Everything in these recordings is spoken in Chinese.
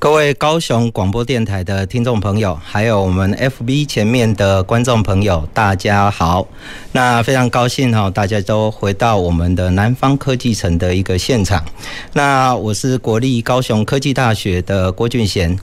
各位高雄广播电台的听众朋友，还有我们 FB 前面的观众朋友，大家好。那非常高兴哈，大家都回到我们的南方科技城的一个现场。那我是国立高雄科技大学的郭俊贤。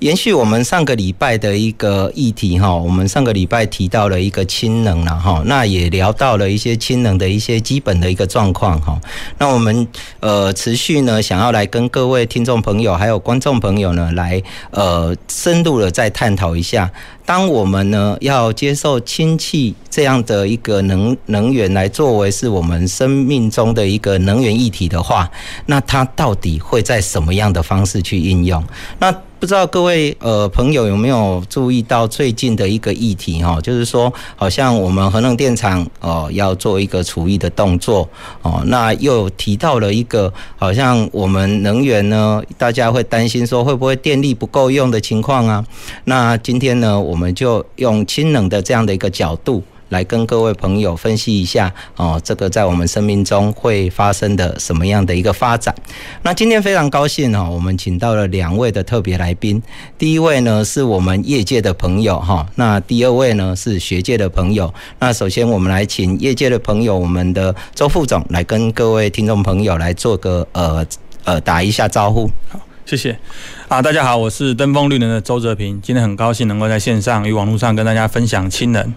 延续我们上个礼拜的一个议题哈，我们上个礼拜提到了一个氢能了哈，那也聊到了一些氢能的一些基本的一个状况哈。那我们呃持续呢想要来跟各位听众朋友还有观众朋友呢来呃深入的再探讨一下，当我们呢要接受氢气这样的一个能能源来作为是我们生命中的一个能源议题的话，那它到底会在什么样的方式去应用？那不知道各位呃朋友有没有注意到最近的一个议题哈，就是说好像我们核能电厂哦要做一个除役的动作哦，那又提到了一个好像我们能源呢，大家会担心说会不会电力不够用的情况啊？那今天呢，我我们就用清冷的这样的一个角度。来跟各位朋友分析一下哦，这个在我们生命中会发生的什么样的一个发展？那今天非常高兴哈，我们请到了两位的特别来宾。第一位呢是我们业界的朋友哈，那第二位呢是学界的朋友。那首先我们来请业界的朋友，我们的周副总来跟各位听众朋友来做个呃呃打一下招呼。谢谢啊，大家好，我是登峰绿能的周泽平，今天很高兴能够在线上与网络上跟大家分享氢能。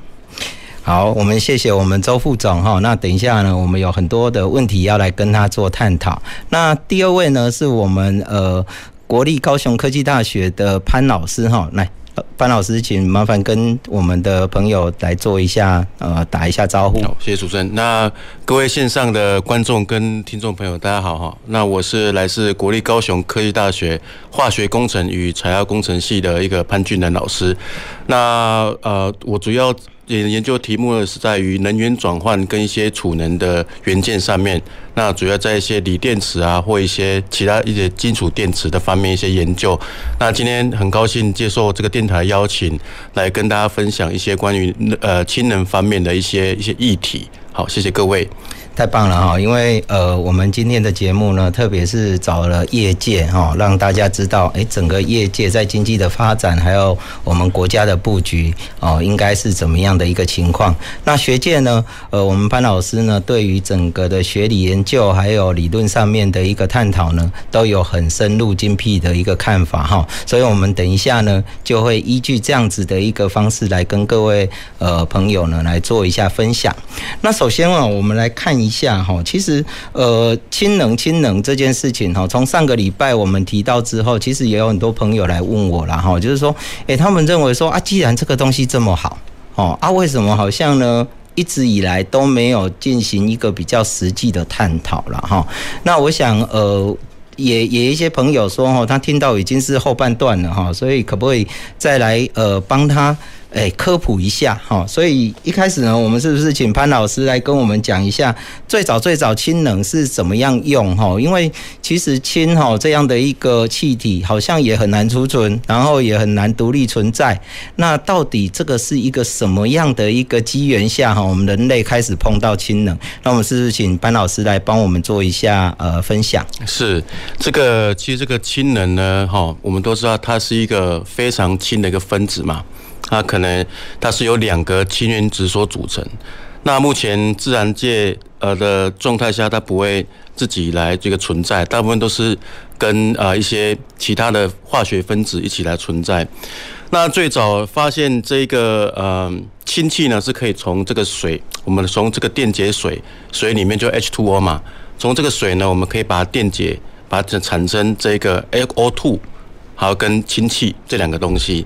好，我们谢谢我们周副总哈。那等一下呢，我们有很多的问题要来跟他做探讨。那第二位呢，是我们呃国立高雄科技大学的潘老师哈。来，潘老师，请麻烦跟我们的朋友来做一下呃打一下招呼。好，谢谢主持人。那各位线上的观众跟听众朋友，大家好哈。那我是来自国立高雄科技大学化学工程与材料工程系的一个潘俊南老师。那呃，我主要。研研究题目呢是在于能源转换跟一些储能的元件上面，那主要在一些锂电池啊或一些其他一些金属电池的方面一些研究。那今天很高兴接受这个电台邀请，来跟大家分享一些关于呃氢能方面的一些一些议题。好，谢谢各位。太棒了哈，因为呃，我们今天的节目呢，特别是找了业界哈，让大家知道，诶，整个业界在经济的发展，还有我们国家的布局哦，应该是怎么样的一个情况？那学界呢，呃，我们潘老师呢，对于整个的学理研究还有理论上面的一个探讨呢，都有很深入精辟的一个看法哈。所以我们等一下呢，就会依据这样子的一个方式来跟各位呃朋友呢来做一下分享。那首先啊，我们来看一。一下哈，其实呃，氢能氢能这件事情哈，从上个礼拜我们提到之后，其实也有很多朋友来问我了哈，就是说，诶，他们认为说啊，既然这个东西这么好哦，啊，为什么好像呢一直以来都没有进行一个比较实际的探讨了哈？那我想呃，也也一些朋友说哈，他听到已经是后半段了哈，所以可不可以再来呃帮他？哎，科普一下哈，所以一开始呢，我们是不是请潘老师来跟我们讲一下最早最早氢能是怎么样用哈？因为其实氢哈这样的一个气体好像也很难储存，然后也很难独立存在。那到底这个是一个什么样的一个机缘下哈，我们人类开始碰到氢能？那我们是不是请潘老师来帮我们做一下呃分享？是这个，其实这个氢能呢哈，我们都知道它是一个非常轻的一个分子嘛。它可能它是由两个氢原子所组成。那目前自然界呃的状态下，它不会自己来这个存在，大部分都是跟啊一些其他的化学分子一起来存在。那最早发现这个呃氢气呢，是可以从这个水，我们从这个电解水，水里面就 H2O 嘛，从这个水呢，我们可以把它电解，把它产生这个 O2，还有跟氢气这两个东西。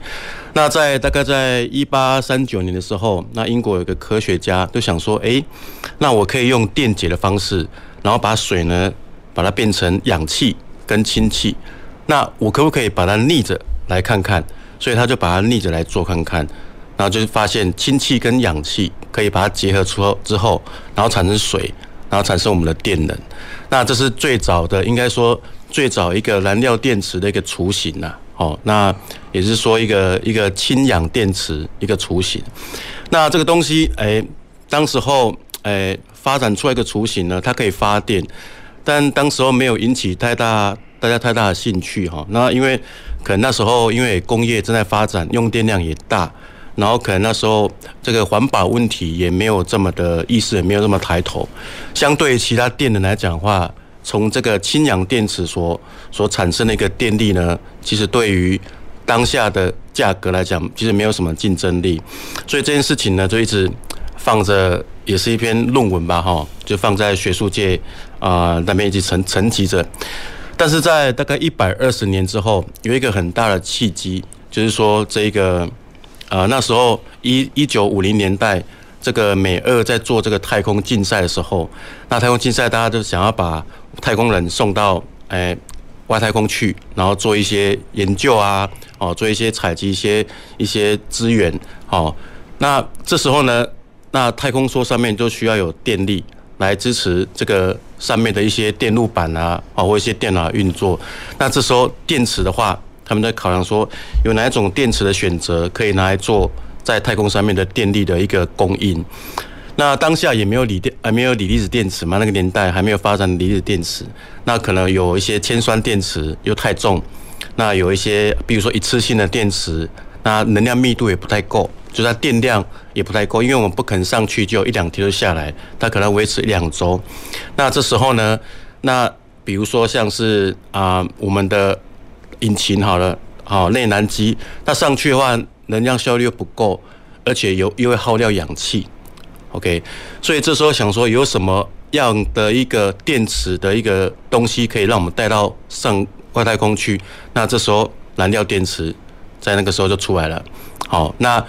那在大概在一八三九年的时候，那英国有个科学家就想说，诶，那我可以用电解的方式，然后把水呢，把它变成氧气跟氢气。那我可不可以把它逆着来看看？所以他就把它逆着来做看看，然后就发现氢气跟氧气可以把它结合出之后，然后产生水，然后产生我们的电能。那这是最早的，应该说最早一个燃料电池的一个雏形呐。哦，那也是说一个一个氢氧电池一个雏形。那这个东西，哎，当时候，哎，发展出来一个雏形呢，它可以发电。但当时候没有引起太大大家太大的兴趣哈，那因为可能那时候因为工业正在发展，用电量也大，然后可能那时候这个环保问题也没有这么的意识，也没有这么抬头。相对其他电能来讲的话，从这个氢氧电池所所产生的一个电力呢，其实对于当下的价格来讲，其实没有什么竞争力。所以这件事情呢，就一直放着，也是一篇论文吧哈，就放在学术界。啊、那边一直沉沉积着，但是在大概一百二十年之后，有一个很大的契机，就是说这个，呃，那时候一一九五零年代，这个美俄在做这个太空竞赛的时候，那太空竞赛大家都想要把太空人送到哎外太空去，然后做一些研究啊，哦，做一些采集一些一些资源，哦，那这时候呢，那太空梭上面就需要有电力。来支持这个上面的一些电路板啊，啊或一些电脑运作。那这时候电池的话，他们在考量说，有哪一种电池的选择可以拿来做在太空上面的电力的一个供应。那当下也没有锂电，还没有锂离子电池嘛，那个年代还没有发展锂离子电池。那可能有一些铅酸电池又太重，那有一些比如说一次性的电池，那能量密度也不太够。就它电量也不太够，因为我们不可能上去就一两天就下来，它可能维持一两周。那这时候呢，那比如说像是啊、我们的引擎好了，好内燃机，它上去的话，能量效率又不够，而且又又会耗掉氧气。OK，所以这时候想说，有什么样的一个电池的一个东西可以让我们带到上外太空去？那这时候燃料电池在那个时候就出来了。好，那。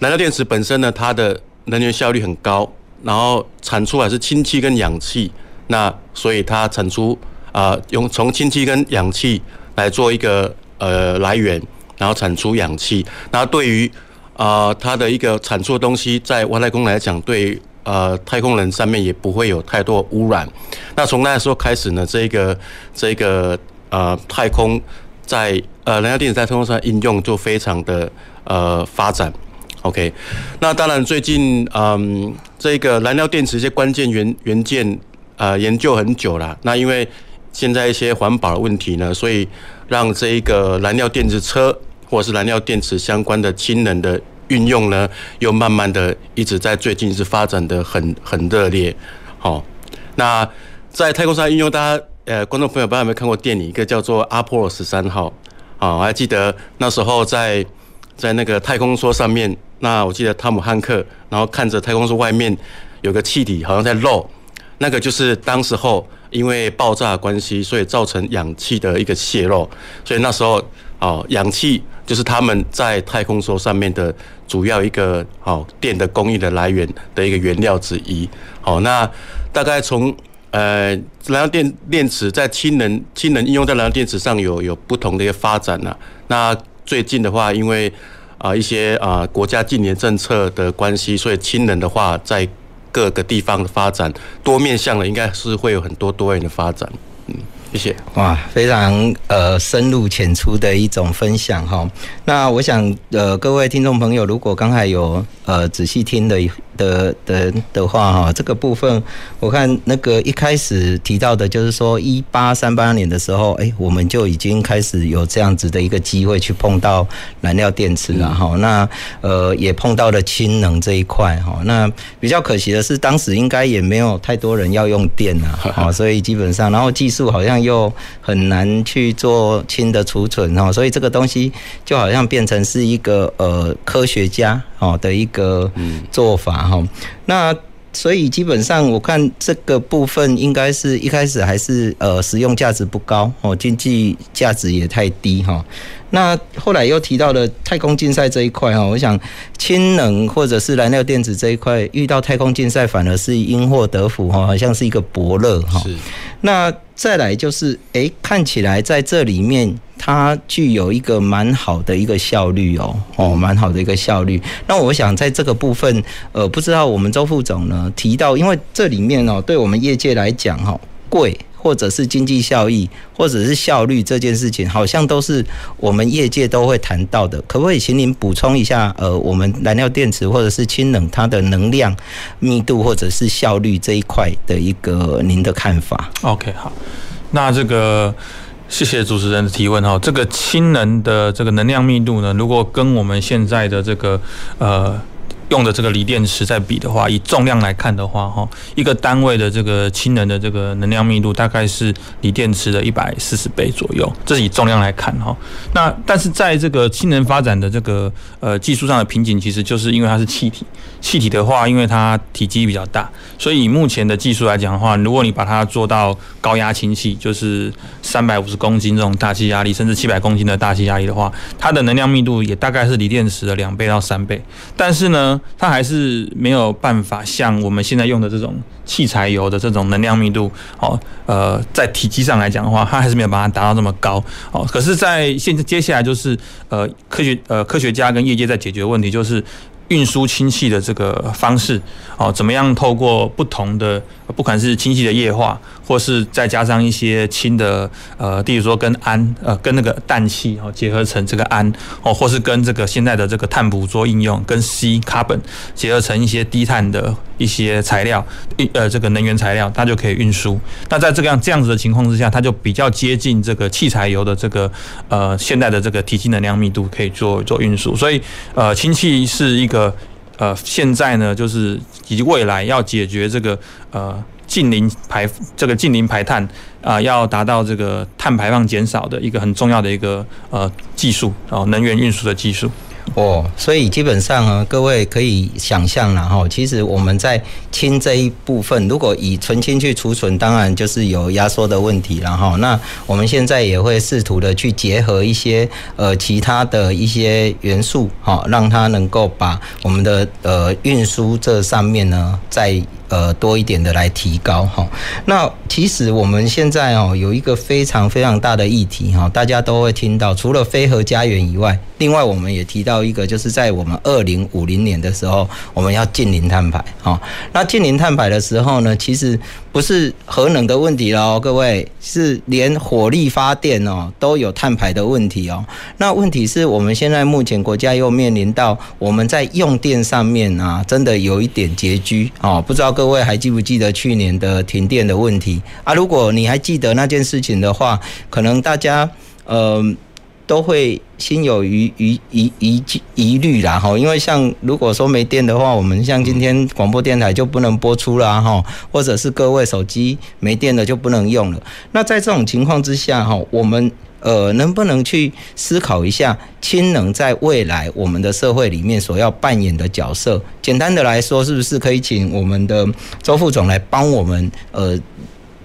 燃料电池本身呢，它的能源效率很高，然后产出来是氢气跟氧气，那所以它产出啊、用从氢气跟氧气来做一个呃来源，然后产出氧气。那对于啊、呃、它的一个产出的东西，在外太空来讲，对呃太空人上面也不会有太多污染。那从那时候开始呢，这个这个呃太空在呃燃料电池在太空上应用就非常的呃发展。OK，那当然，最近嗯，这个燃料电池一些关键元元件呃研究很久了。那因为现在一些环保的问题呢，所以让这一个燃料电池车或是燃料电池相关的氢能的运用呢，又慢慢的一直在最近是发展的很很热烈。好，那在太空上运用，大家呃观众朋友不知道有没有看过电影，一个叫做阿波罗十三号啊，我还记得那时候在在那个太空梭上面。那我记得汤姆汉克，然后看着太空梭外面有个气体好像在漏，那个就是当时候因为爆炸关系，所以造成氧气的一个泄漏，所以那时候哦，氧气就是他们在太空梭上面的主要一个哦电的供应的来源的一个原料之一。好，那大概从呃燃料电电池在氢能氢能应用在燃料电池上有有不同的一个发展呢。那最近的话，因为啊，一些啊国家近年政策的关系，所以氢能的话，在各个地方的发展多面向的，应该是会有很多多元的发展。嗯，谢谢。哇，非常呃深入浅出的一种分享哈。那我想呃各位听众朋友，如果刚才有呃仔细听的。的的的话哈，这个部分我看那个一开始提到的，就是说一八三八年的时候，哎，我们就已经开始有这样子的一个机会去碰到燃料电池了哈。那呃也碰到了氢能这一块哈。那比较可惜的是，当时应该也没有太多人要用电啊，所以基本上，然后技术好像又很难去做氢的储存哈，所以这个东西就好像变成是一个呃科学家哦的一个做法。好，那所以基本上我看这个部分应该是一开始还是呃实用价值不高哦，经济价值也太低哈。那后来又提到了太空竞赛这一块哈，我想氢能或者是燃料电池这一块遇到太空竞赛反而是因祸得福哈，好像是一个伯乐哈。是。那再来就是，哎，看起来在这里面它具有一个蛮好的一个效率哦，哦，蛮好的一个效率。那我想在这个部分，呃，不知道我们周副总呢提到，因为这里面哦，对我们业界来讲哈，贵或者是经济效益或者是效率这件事情，好像都是我们业界都会谈到的。可不可以请您补充一下？呃，我们燃料电池或者是氢能它的能量密度或者是效率这一块的一个您的看法？OK，好，那这个。谢谢主持人的提问哈，这个氢能的这个能量密度呢，如果跟我们现在的这个呃。用的这个锂电池在比的话，以重量来看的话，哈，一个单位的这个氢能的这个能量密度大概是锂电池的一百四十倍左右，这是以重量来看哈。那但是在这个氢能发展的这个呃技术上的瓶颈，其实就是因为它是气体，气体的话，因为它体积比较大，所以以目前的技术来讲的话，如果你把它做到高压氢气，就是三百五十公斤这种大气压力，甚至七百公斤的大气压力的话，它的能量密度也大概是锂电池的两倍到三倍，但是呢。它还是没有办法像我们现在用的这种汽柴油的这种能量密度，哦，呃，在体积上来讲的话，它还是没有办法达到这么高，哦。可是，在现在接下来就是呃，科学呃科学家跟业界在解决问题就是。运输氢气的这个方式，哦，怎么样透过不同的，不管是氢气的液化，或是再加上一些氢的，呃，例如说跟氨，呃，跟那个氮气哦结合成这个氨，哦，或是跟这个现在的这个碳捕捉应用，跟 C carbon 结合成一些低碳的一些材料，呃，这个能源材料，它就可以运输。那在这个样这样子的情况之下，它就比较接近这个汽柴油的这个，呃，现在的这个体积能量密度可以做做运输。所以，呃，氢气是一。个呃，现在呢，就是以及未来要解决这个呃近邻排这个近邻排碳啊、要达到这个碳排放减少的一个很重要的一个呃技术啊，能源运输的技术。哦，所以基本上啊，各位可以想象了哈。其实我们在氢这一部分，如果以纯氢去储存，当然就是有压缩的问题了哈。那我们现在也会试图的去结合一些呃其他的一些元素哈，让它能够把我们的呃运输这上面呢，在呃多一点的来提高哈。那其实我们现在哦有一个非常非常大的议题哈，大家都会听到，除了非核家园以外，另外我们也提到。一个就是在我们二零五零年的时候，我们要净零碳排。哈，那净零碳排的时候呢，其实不是核能的问题喽，各位，是连火力发电哦都有碳排的问题哦。那问题是我们现在目前国家又面临到我们在用电上面啊，真的有一点拮据哦。不知道各位还记不记得去年的停电的问题啊？如果你还记得那件事情的话，可能大家呃。都会心有余余疑疑疑虑啦哈，因为像如果说没电的话，我们像今天广播电台就不能播出啦哈，或者是各位手机没电了就不能用了。那在这种情况之下哈，我们呃能不能去思考一下氢能在未来我们的社会里面所要扮演的角色？简单的来说，是不是可以请我们的周副总来帮我们呃？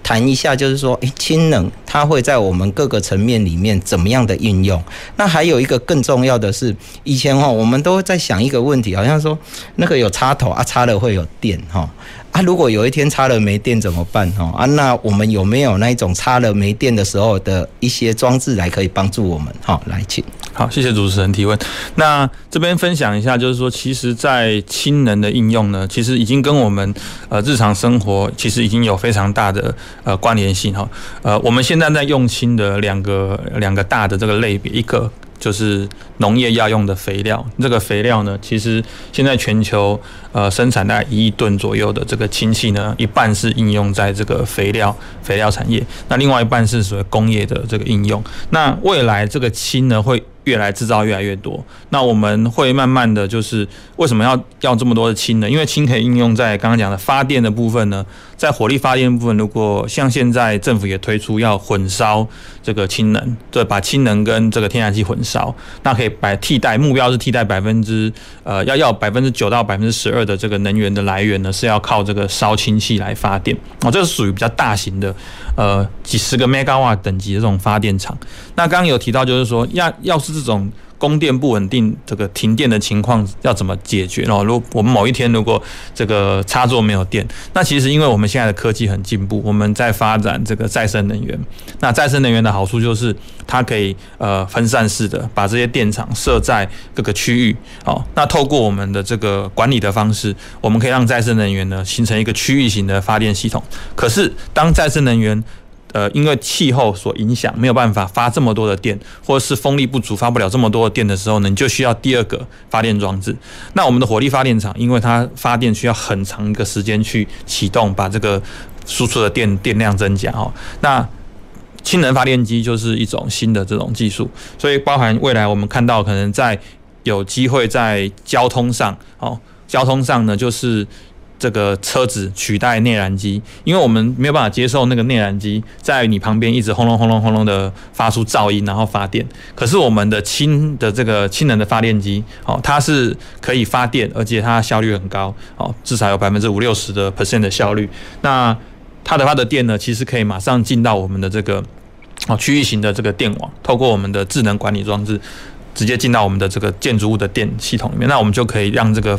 谈一下，就是说，诶，氢能它会在我们各个层面里面怎么样的应用？那还有一个更重要的是，以前哈，我们都在想一个问题，好像说那个有插头啊，插了会有电哈。啊，如果有一天插了没电怎么办？哈啊，那我们有没有那一种插了没电的时候的一些装置来可以帮助我们？好，来请。好，谢谢主持人提问。那这边分享一下，就是说，其实，在氢能的应用呢，其实已经跟我们呃日常生活其实已经有非常大的呃关联性哈。呃，我们现在在用氢的两个两个大的这个类别，一个。就是农业要用的肥料，这个肥料呢，其实现在全球呃生产大概一亿吨左右的这个氢气呢，一半是应用在这个肥料肥料产业，那另外一半是属于工业的这个应用。那未来这个氢呢会。越来制造越来越多，那我们会慢慢的就是为什么要要这么多的氢呢？因为氢可以应用在刚刚讲的发电的部分呢，在火力发电部分，如果像现在政府也推出要混烧这个氢能，对，把氢能跟这个天然气混烧，那可以把替代目标是替代百分之呃要要百分之九到百分之十二的这个能源的来源呢，是要靠这个烧氢气来发电哦，这是属于比较大型的呃几十个 megawatt 等级的这种发电厂。那刚刚有提到就是说要要是这种供电不稳定，这个停电的情况要怎么解决？哦，如果我们某一天如果这个插座没有电，那其实因为我们现在的科技很进步，我们在发展这个再生能源。那再生能源的好处就是它可以呃分散式的把这些电厂设在各个区域。哦，那透过我们的这个管理的方式，我们可以让再生能源呢形成一个区域型的发电系统。可是当再生能源呃，因为气候所影响，没有办法发这么多的电，或者是风力不足，发不了这么多的电的时候呢，你就需要第二个发电装置。那我们的火力发电厂，因为它发电需要很长一个时间去启动，把这个输出的电电量增加哦。那氢能发电机就是一种新的这种技术，所以包含未来我们看到可能在有机会在交通上哦，交通上呢就是。这个车子取代内燃机，因为我们没有办法接受那个内燃机在你旁边一直轰隆轰隆轰隆的发出噪音，然后发电。可是我们的氢的这个氢能的发电机，哦，它是可以发电，而且它效率很高，哦，至少有百分之五六十的 percent 的效率。那它的发的电呢，其实可以马上进到我们的这个哦区域型的这个电网，透过我们的智能管理装置，直接进到我们的这个建筑物的电系统里面。那我们就可以让这个。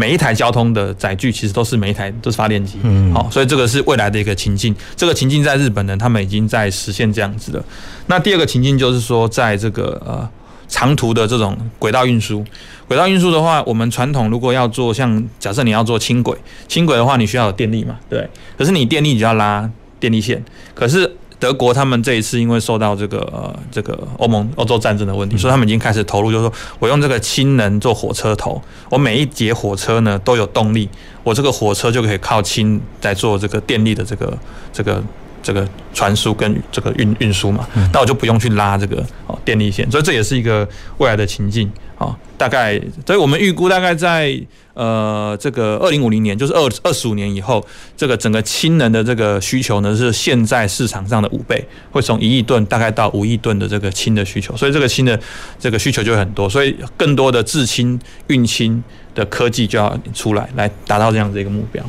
每一台交通的载具其实都是每一台都是发电机，嗯，好，所以这个是未来的一个情境。这个情境在日本呢，他们已经在实现这样子的。那第二个情境就是说，在这个呃长途的这种轨道运输，轨道运输的话，我们传统如果要做像假设你要做轻轨，轻轨的话你需要有电力嘛，对。可是你电力你就要拉电力线，可是。德国他们这一次因为受到这个呃这个欧盟欧洲战争的问题，所以他们已经开始投入，就是说我用这个氢能做火车头，我每一节火车呢都有动力，我这个火车就可以靠氢来做这个电力的这个这个这个传输跟这个运运输嘛，那我就不用去拉这个哦电力线，所以这也是一个未来的情境啊，大概所以我们预估大概在。呃，这个二零五零年，就是二二十五年以后，这个整个氢能的这个需求呢，是现在市场上的五倍，会从一亿吨大概到五亿吨的这个氢的需求，所以这个氢的这个需求就会很多，所以更多的制氢、运氢的科技就要出来，来达到这样子一个目标。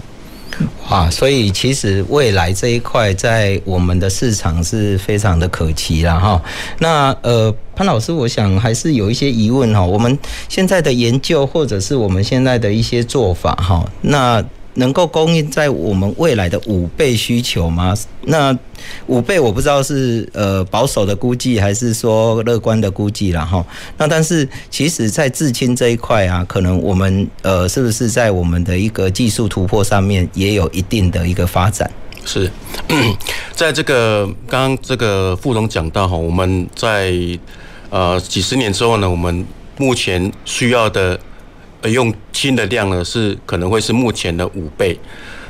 哇，所以其实未来这一块在我们的市场是非常的可期了哈。那呃，潘老师，我想还是有一些疑问哈。我们现在的研究或者是我们现在的一些做法哈，那。能够供应在我们未来的五倍需求吗？那五倍我不知道是呃保守的估计还是说乐观的估计了哈。那但是其实，在制氢这一块啊，可能我们呃是不是在我们的一个技术突破上面也有一定的一个发展？是，在这个刚刚这个副总讲到哈，我们在呃几十年之后呢，我们目前需要的。呃，用氢的量呢，是可能会是目前的五倍。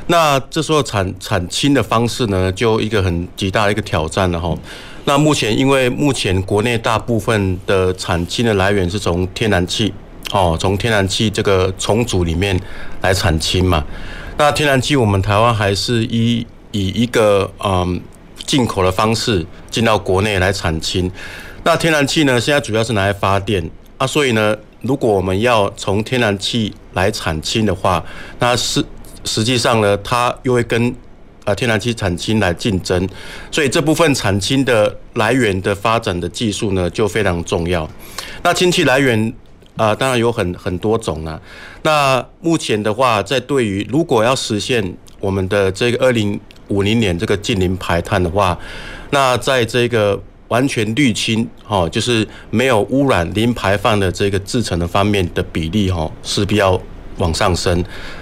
那这时候产产氢的方式呢，就一个很极大的一个挑战了哈。那目前因为目前国内大部分的产氢的来源是从天然气，哦，从天然气这个重组里面来产氢嘛。那天然气我们台湾还是以以一个嗯进口的方式进到国内来产氢。那天然气呢，现在主要是拿来发电啊，所以呢。如果我们要从天然气来产氢的话，那是实际上呢，它又会跟呃天然气产氢来竞争，所以这部分产氢的来源的发展的技术呢，就非常重要。那氢气来源啊、当然有很很多种啊。那目前的话，在对于如果要实现我们的这个二零五零年这个净零排碳的话，那在这个完全绿氢，哈，就是没有污染、零排放的这个制程的方面的比例，哈，势必要往上升。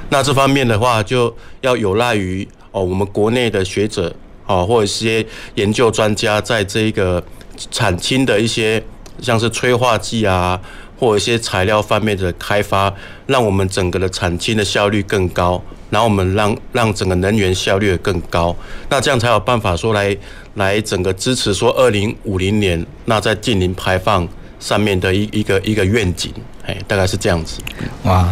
那这方面的话，就要有赖于哦，我们国内的学者，哦，或者一些研究专家，在这个产氢的一些，像是催化剂啊，或者一些材料方面的开发，让我们整个的产氢的效率更高，然后我们让让整个能源效率更高，那这样才有办法说来。来整个支持说二零五零年那在近零排放上面的一一个一个愿景，哎，大概是这样子。哇，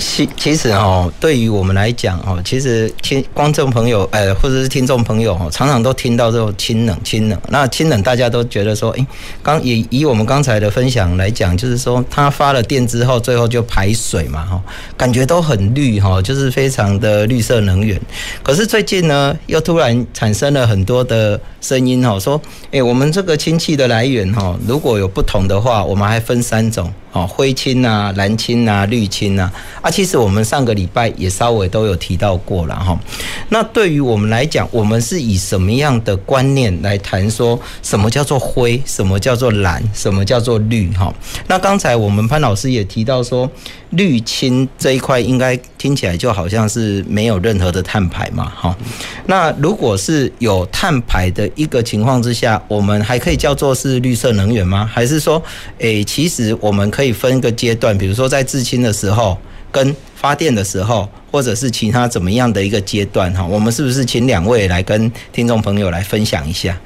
其其实哦，对于我们来讲哦，其实听观众朋友呃，或者是听众朋友哦，常常都听到这种氢能氢能。那氢能大家都觉得说，诶，刚以以我们刚才的分享来讲，就是说它发了电之后，最后就排水嘛哈，感觉都很绿哈，就是非常的绿色能源。可是最近呢，又突然产生了很多的声音哦，说，诶，我们这个氢气的来源哈，如果有不同的话，我们还分三种。哦，灰青啊，蓝青啊，绿青啊，啊，其实我们上个礼拜也稍微都有提到过了哈。那对于我们来讲，我们是以什么样的观念来谈说什么叫做灰，什么叫做蓝，什么叫做绿哈？那刚才我们潘老师也提到说，绿青这一块应该听起来就好像是没有任何的碳排嘛哈。那如果是有碳排的一个情况之下，我们还可以叫做是绿色能源吗？还是说，诶，其实我们可可以分一个阶段，比如说在制氢的时候，跟发电的时候，或者是其他怎么样的一个阶段哈，我们是不是请两位来跟听众朋友来分享一下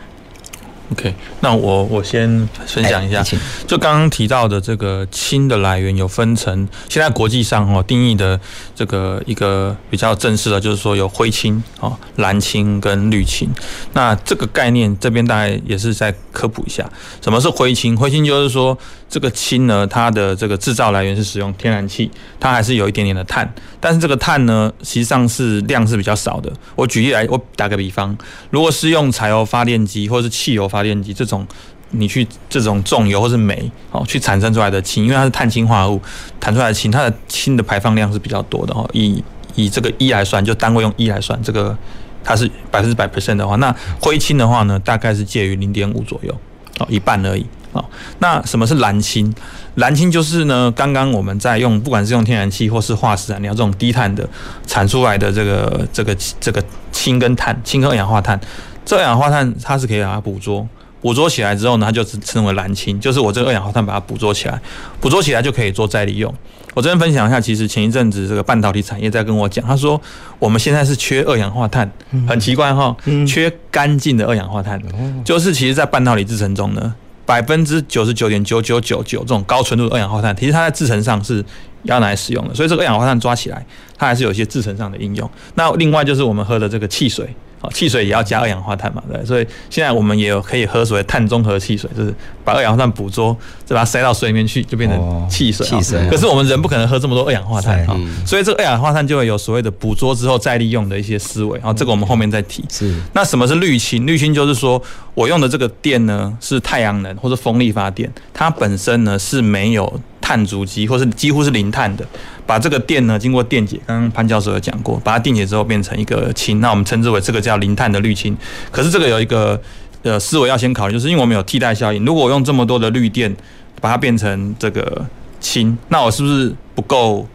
？OK，那我我先分享一下，就刚刚提到的这个氢的来源有分成，现在国际上哦定义的这个一个比较正式的，就是说有灰氢哦、蓝氢跟绿氢。那这个概念这边大概也是再科普一下，什么是灰氢？灰氢就是说这个氢呢，它的这个制造来源是使用天然气，它还是有一点点的碳，但是这个碳呢，实际上是量是比较少的。我举例来，我打个比方，如果是用柴油发电机或者是汽油发电机这种，你去这种重油或是煤哦，去产生出来的氢，因为它是碳氢化合物，弹出来的氢，它的氢的排放量是比较多的哦。以以这个一来算，就单位用一来算，这个它是百分之百 percent 的话，那灰氢的话呢，大概是介于零点五左右哦，一半而已哦。那什么是蓝氢？蓝氢就是呢，刚刚我们在用，不管是用天然气或是化石燃料这种低碳的产出来的这个这个这个氢跟碳，氢跟二氧化碳。这二氧化碳它是可以把它捕捉，捕捉起来之后呢，它就称为蓝氢，就是我这个二氧化碳把它捕捉起来，捕捉起来就可以做再利用。我这边分享一下，其实前一阵子这个半导体产业在跟我讲，他说我们现在是缺二氧化碳，很奇怪哈，缺干净的二氧化碳，就是其实在半导体制程中呢，百分之九十九点九九九九这种高纯度的二氧化碳，其实它在制成上是要拿来使用的，所以这个二氧化碳抓起来，它还是有一些制成上的应用。那另外就是我们喝的这个汽水。汽水也要加二氧化碳嘛，对，所以现在我们也有可以喝所谓碳中和汽水，就是把二氧化碳捕捉，再把它塞到水里面去，就变成汽水。汽水。可是我们人不可能喝这么多二氧化碳哈，所以这个二氧化碳就会有所谓的捕捉之后再利用的一些思维。然后这个我们后面再提。是。那什么是绿氢？绿氢就是说我用的这个电呢是太阳能或者风力发电，它本身呢是没有。碳足迹，或是几乎是零碳的，把这个电呢经过电解，刚刚潘教授有讲过，把它电解之后变成一个氢，那我们称之为这个叫零碳的氯氢。可是这个有一个呃思维要先考虑，就是因为我们有替代效应，如果我用这么多的氯电把它变成这个氢，那我是不是不够？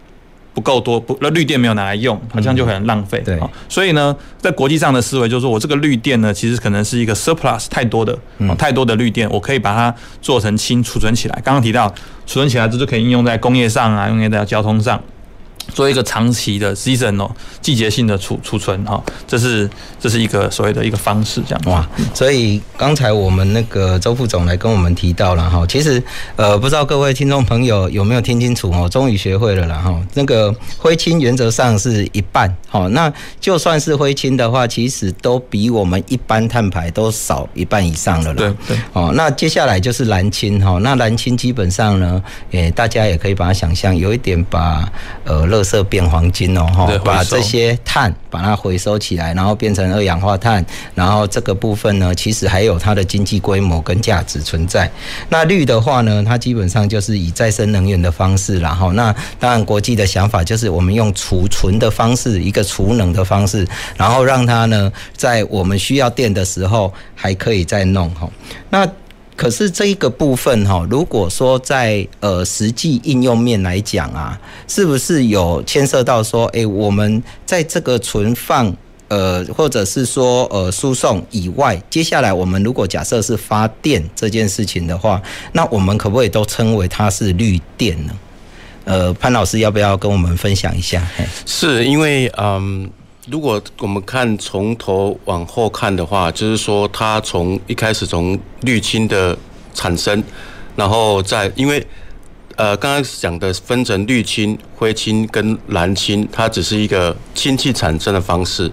不够多，不，那绿电没有拿来用，好像就很浪费。对，所以呢，在国际上的思维就是说，我这个绿电呢，其实可能是一个 surplus 太多的，太多的绿电，我可以把它做成氢储存起来。刚刚提到储存起来，这就可以应用在工业上啊，用在交通上。做一个长期的 season 哦，季节性的储储存哈，这是这是一个所谓的一个方式，这样。哇，所以刚才我们那个周副总来跟我们提到了哈，其实呃，不知道各位听众朋友有没有听清楚哦，终于学会了啦哈。那个灰氢原则上是一半，好，那就算是灰氢的话，其实都比我们一般碳排都少一半以上了啦。对对。哦，那接下来就是蓝氢哈，那蓝氢基本上呢，诶，大家也可以把它想象有一点把呃乐色变黄金哦，哈，把这些碳把它回收起来，然后变成二氧化碳，然后这个部分呢，其实还有它的经济规模跟价值存在。那绿的话呢，它基本上就是以再生能源的方式，然后那当然国际的想法就是我们用储存的方式，一个储能的方式，然后让它呢在我们需要电的时候还可以再弄哈。那可是这一个部分哈，如果说在呃实际应用面来讲啊，是不是有牵涉到说，哎，我们在这个存放呃，或者是说呃输送以外，接下来我们如果假设是发电这件事情的话，那我们可不可以都称为它是绿电呢？呃，潘老师要不要跟我们分享一下？是因为嗯。如果我们看从头往后看的话，就是说它从一开始从绿氢的产生，然后再因为呃，刚刚讲的分成绿氢、灰氢跟蓝氢，它只是一个氢气产生的方式。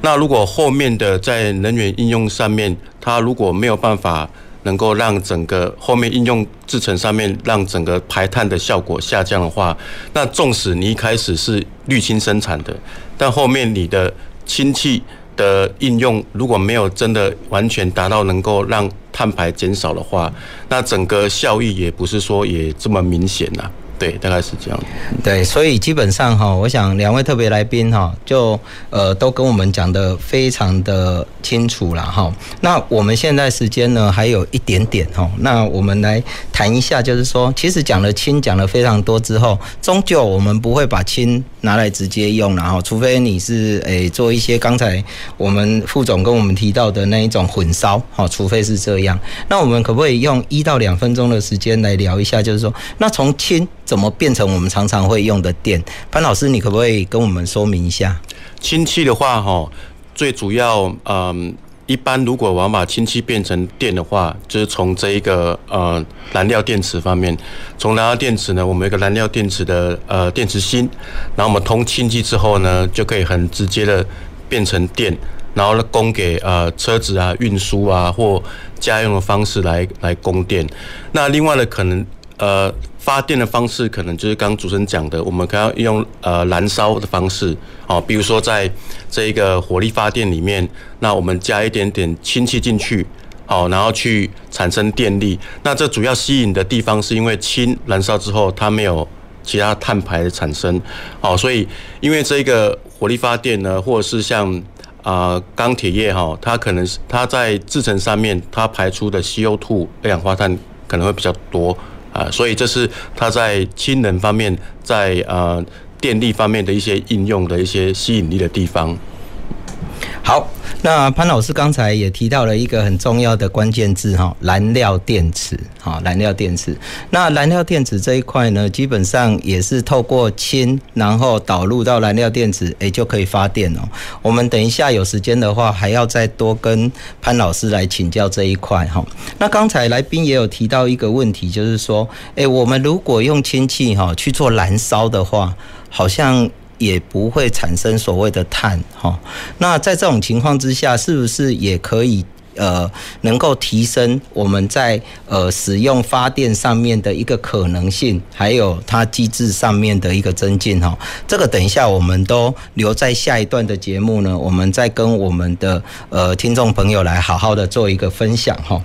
那如果后面的在能源应用上面，它如果没有办法能够让整个后面应用制程上面让整个排碳的效果下降的话，那纵使你一开始是绿氢生产的，但后面你的氢气的应用如果没有真的完全达到能够让碳排减少的话，那整个效益也不是说也这么明显了。对，大概是这样。对，所以基本上哈，我想两位特别来宾哈，就呃都跟我们讲得非常的清楚了哈。那我们现在时间呢还有一点点哈，那我们来谈一下，就是说，其实讲了氢讲了非常多之后，终究我们不会把氢拿来直接用，然后除非你是诶做一些刚才我们副总跟我们提到的那一种混烧哈，除非是这样。那我们可不可以用一到两分钟的时间来聊一下，就是说，那从氢怎么变成我们常常会用的电？潘老师，你可不可以跟我们说明一下？氢气的话，哈，最主要，嗯，一般如果我们把氢气变成电的话，就是从这一个呃燃料电池方面，从燃料电池呢，我们有一个燃料电池的呃电池芯，然后我们通氢气之后呢，就可以很直接的变成电，然后呢供给呃车子啊、运输啊或家用的方式来来供电。那另外呢，可能呃。发电的方式可能就是刚主持人讲的，我们可要用呃燃烧的方式哦，比如说在这一个火力发电里面，那我们加一点点氢气进去哦，然后去产生电力。那这主要吸引的地方是因为氢燃烧之后它没有其他碳排的产生哦，所以因为这个火力发电呢，或者是像啊钢铁业哈，它可能是它在制程上面它排出的 CO2 二氧化碳可能会比较多。啊，所以这是它在氢能方面，在呃电力方面的一些应用的一些吸引力的地方。好，那潘老师刚才也提到了一个很重要的关键字哈，燃料电池。哈，燃料电池。那燃料电池这一块呢，基本上也是透过氢，然后导入到燃料电池，诶，就可以发电哦。我们等一下有时间的话，还要再多跟潘老师来请教这一块哈。那刚才来宾也有提到一个问题，就是说，诶，我们如果用氢气哈去做燃烧的话，好像。也不会产生所谓的碳，哈。那在这种情况之下，是不是也可以？呃，能够提升我们在呃使用发电上面的一个可能性，还有它机制上面的一个增进哈。这个等一下我们都留在下一段的节目呢，我们再跟我们的呃听众朋友来好好的做一个分享哈。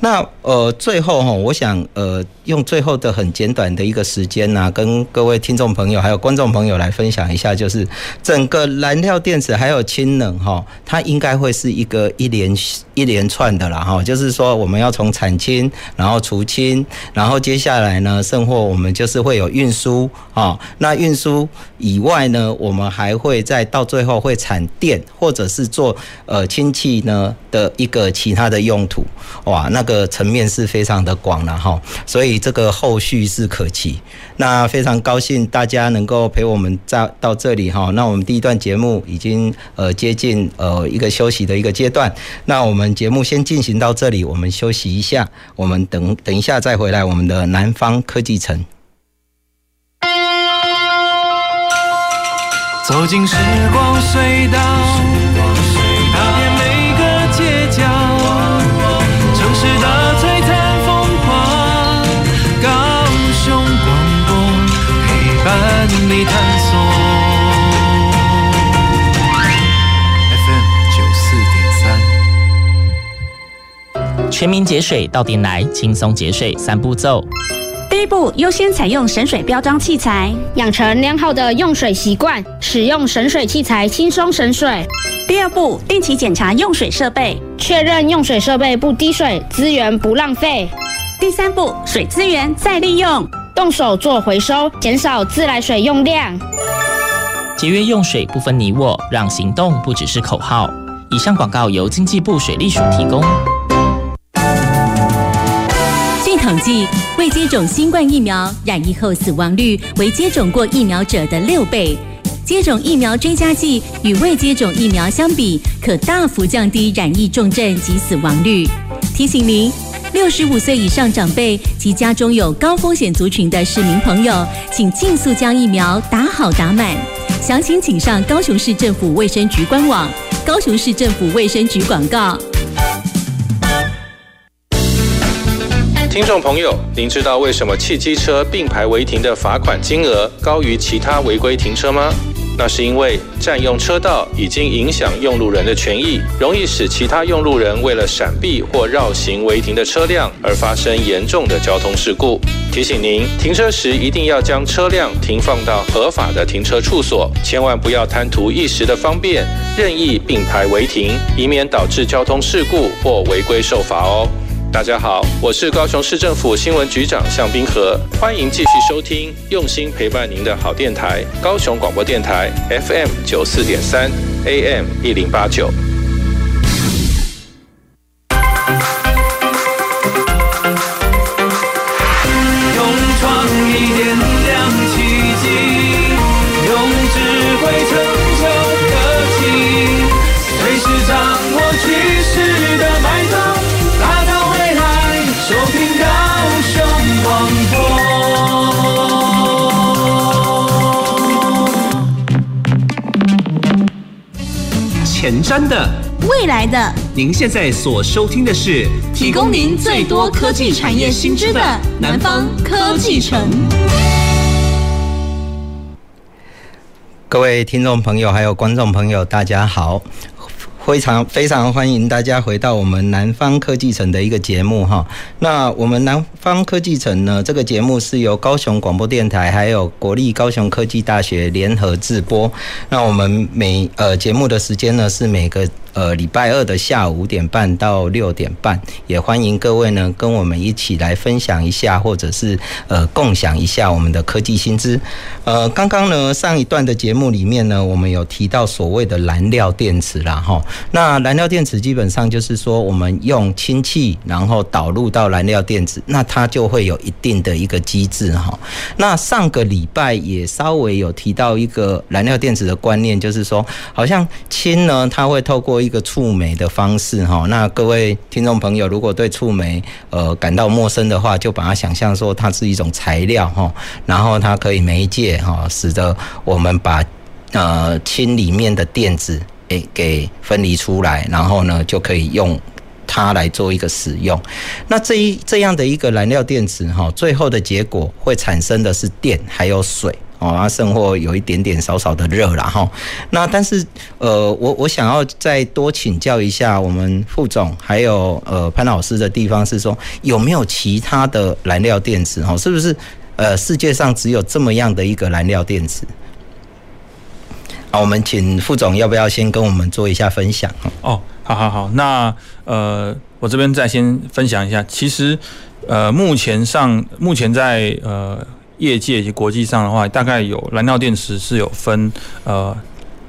那呃最后哈，我想呃用最后的很简短的一个时间呢，跟各位听众朋友还有观众朋友来分享一下，就是整个燃料电池还有氢能哈，它应该会是一个一连一连。串的啦哈，就是说我们要从产氢，然后除氢，然后接下来呢，剩货我们就是会有运输啊。那运输以外呢，我们还会再到最后会产电，或者是做呃氢气呢的一个其他的用途。哇，那个层面是非常的广了哈，所以这个后续是可期。那非常高兴大家能够陪我们在到这里哈。那我们第一段节目已经呃接近呃一个休息的一个阶段，那我们。节目先进行到这里，我们休息一下，我们等等一下再回来。我们的南方科技城，走进时光隧道，你探索。全民节水到点来，轻松节水三步骤。第一步，优先采用省水标章器材，养成良好的用水习惯，使用省水器材轻松省水。第二步，定期检查用水设备，确认用水设备不滴水，资源不浪费。第三步，水资源再利用，动手做回收，减少自来水用量。节约用水不分你我，让行动不只是口号。以上广告由经济部水利署提供。据统计，未接种新冠疫苗染疫后死亡率为接种过疫苗者的六倍。接种疫苗追加剂与未接种疫苗相比，可大幅降低染疫重症及死亡率。提醒您，六十五岁以上长辈及家中有高风险族群的市民朋友，请尽速将疫苗打好打满。详情请上高雄市政府卫生局官网。高雄市政府卫生局广告。听众朋友，您知道为什么汽机车并排违停的罚款金额高于其他违规停车吗？那是因为占用车道已经影响用路人的权益，容易使其他用路人为了闪避或绕行违停的车辆而发生严重的交通事故。提醒您，停车时一定要将车辆停放到合法的停车处所，千万不要贪图一时的方便，任意并排违停，以免导致交通事故或违规受罚哦。大家好，我是高雄市政府新闻局长向冰河，欢迎继续收听用心陪伴您的好电台——高雄广播电台 FM 九四点三 AM 一零八九。前瞻的，未来的，您现在所收听的是提供您最多科技产业新知的南方科技城。各位听众朋友，还有观众朋友，大家好。非常非常欢迎大家回到我们南方科技城的一个节目哈。那我们南方科技城呢，这个节目是由高雄广播电台还有国立高雄科技大学联合制播。那我们每呃节目的时间呢是每个。呃，礼拜二的下午五点半到六点半，也欢迎各位呢跟我们一起来分享一下，或者是呃共享一下我们的科技新知。呃，刚刚呢上一段的节目里面呢，我们有提到所谓的燃料电池啦哈。那燃料电池基本上就是说，我们用氢气然后导入到燃料电池，那它就会有一定的一个机制哈。那上个礼拜也稍微有提到一个燃料电池的观念，就是说，好像氢呢，它会透过一个触媒的方式哈，那各位听众朋友，如果对触媒呃感到陌生的话，就把它想象说它是一种材料哈，然后它可以媒介哈，使得我们把呃氢里面的电子诶给分离出来，然后呢就可以用它来做一个使用。那这一这样的一个燃料电池哈，最后的结果会产生的是电还有水。哦，啊，甚或有一点点少少的热了哈。那但是，呃，我我想要再多请教一下我们副总，还有呃潘老师的地方是说，有没有其他的燃料电池？哈，是不是呃世界上只有这么样的一个燃料电池？好，我们请副总要不要先跟我们做一下分享？哦，好好好，那呃，我这边再先分享一下，其实呃，目前上目前在呃。业界以及国际上的话，大概有燃料电池是有分呃，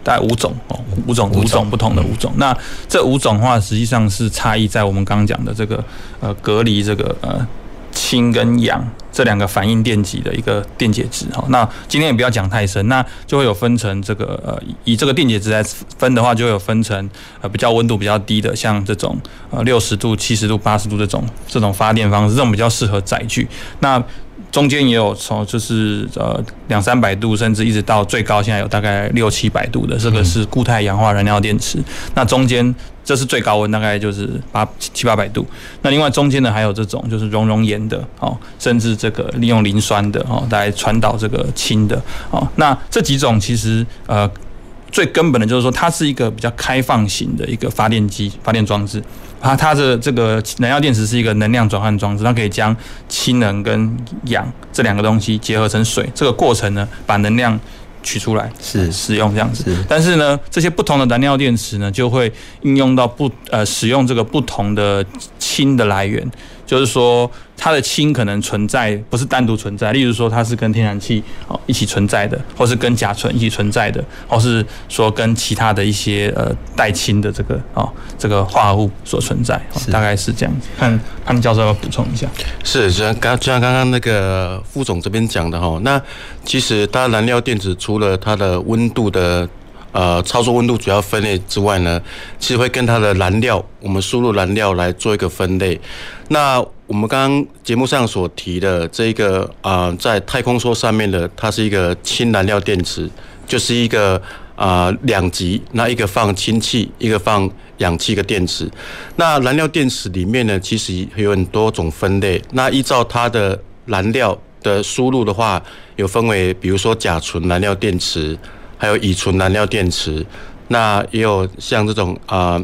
大概五种哦，五种五种不同的五种。那这五种的话，实际上是差异在我们刚刚讲的这个呃隔离这个呃氢跟氧这两个反应电极的一个电解质哈。那今天也不要讲太深，那就会有分成这个呃以这个电解质来分的话，就会有分成呃比较温度比较低的，像这种呃六十度、七十度、八十度这种这种发电方式，这种比较适合载具。那中间也有从就是呃两三百度，甚至一直到最高，现在有大概六七百度的，这个是固态氧化燃料电池。那中间这是最高温，大概就是八七八百度。那另外中间呢还有这种就是熔熔岩的哦，甚至这个利用磷酸的哦来传导这个氢的哦。那这几种其实呃最根本的就是说它是一个比较开放型的一个发电机发电装置。它它的这个燃料电池是一个能量转换装置，它可以将氢能跟氧这两个东西结合成水，这个过程呢，把能量取出来是使用这样子。但是呢，这些不同的燃料电池呢，就会应用到不呃使用这个不同的氢的来源，就是说。它的氢可能存在，不是单独存在。例如说，它是跟天然气哦一起存在的，或是跟甲醇一起存在的，或是说跟其他的一些呃带氢的这个哦这个化合物所存在，大概是这样子。看潘教授要补充一下。是，就像刚就像刚刚那个副总这边讲的哈，那其实它燃料电池除了它的温度的呃操作温度主要分类之外呢，其实会跟它的燃料，我们输入燃料来做一个分类。那我们刚刚节目上所提的这一个啊、呃，在太空梭上面的，它是一个氢燃料电池，就是一个啊两极，那一个放氢气，一个放氧气的电池。那燃料电池里面呢，其实有很多种分类。那依照它的燃料的输入的话，有分为，比如说甲醇燃料电池。还有乙醇燃料电池，那也有像这种啊、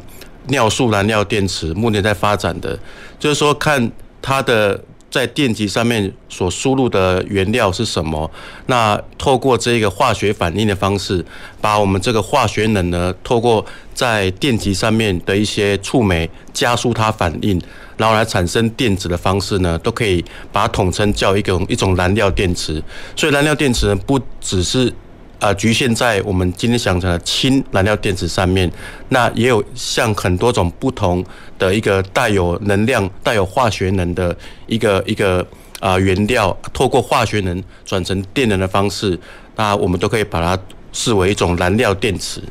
尿素燃料电池，目前在发展的，就是说看它的在电极上面所输入的原料是什么，那透过这个化学反应的方式，把我们这个化学能呢，透过在电极上面的一些触媒加速它反应，然后来产生电子的方式呢，都可以把它统称叫一种一种燃料电池。所以燃料电池呢，不只是啊，局限在我们今天想讲的氢燃料电池上面，那也有像很多种不同的一个带有能量、带有化学能的一个一个啊原料，透过化学能转成电能的方式，那我们都可以把它视为一种燃料电池。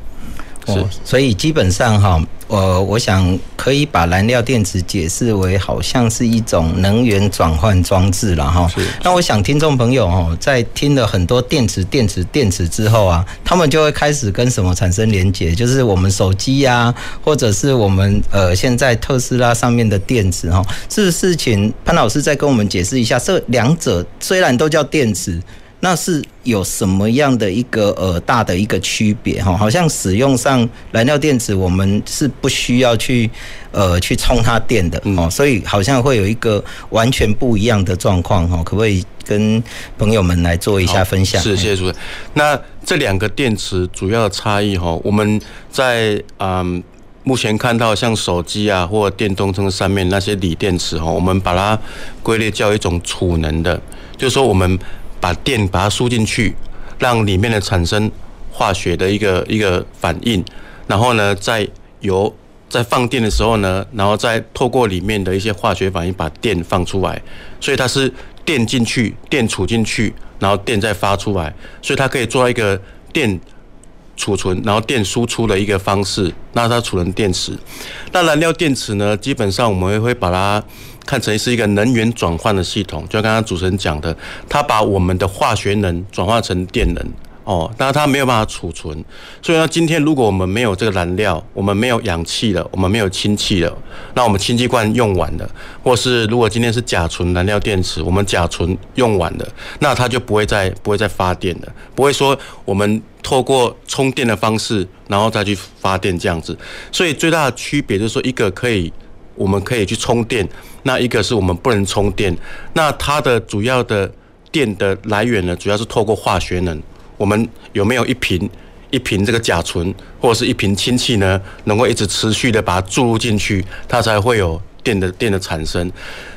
是，所以基本上哈，我我想可以把燃料电池解释为好像是一种能源转换装置了哈。是。那我想听众朋友哦，在听了很多电池、电池、电池之后啊，他们就会开始跟什么产生连结，就是我们手机呀，或者是我们呃现在特斯拉上面的电池哈。这事情潘老师再跟我们解释一下，这两者虽然都叫电池。那是有什么样的一个呃大的一个区别哈？好像使用上燃料电池，我们是不需要去呃去充它电的哦，所以好像会有一个完全不一样的状况哈。可不可以跟朋友们来做一下分享？是，谢谢主任。那这两个电池主要的差异哈，我们在嗯目前看到像手机啊或电动车上面那些锂电池哈，我们把它归类叫一种储能的，就是说我们。把电把它输进去，让里面的产生化学的一个一个反应，然后呢，再由在放电的时候呢，然后再透过里面的一些化学反应把电放出来，所以它是电进去，电储进去，然后电再发出来，所以它可以做到一个电储存，然后电输出的一个方式，那它储能电池。那燃料电池呢，基本上我们会把它。看成是一个能源转换的系统，就像刚刚主持人讲的，它把我们的化学能转化成电能哦，但是它没有办法储存，所以呢，今天如果我们没有这个燃料，我们没有氧气了，我们没有氢气了，那我们氢气罐用完了，或是如果今天是甲醇燃料电池，我们甲醇用完了，那它就不会再不会再发电了，不会说我们透过充电的方式，然后再去发电这样子，所以最大的区别就是说，一个可以。我们可以去充电，那一个是我们不能充电。那它的主要的电的来源呢，主要是透过化学能。我们有没有一瓶一瓶这个甲醇，或者是一瓶氢气呢？能够一直持续的把它注入进去，它才会有电的电的产生。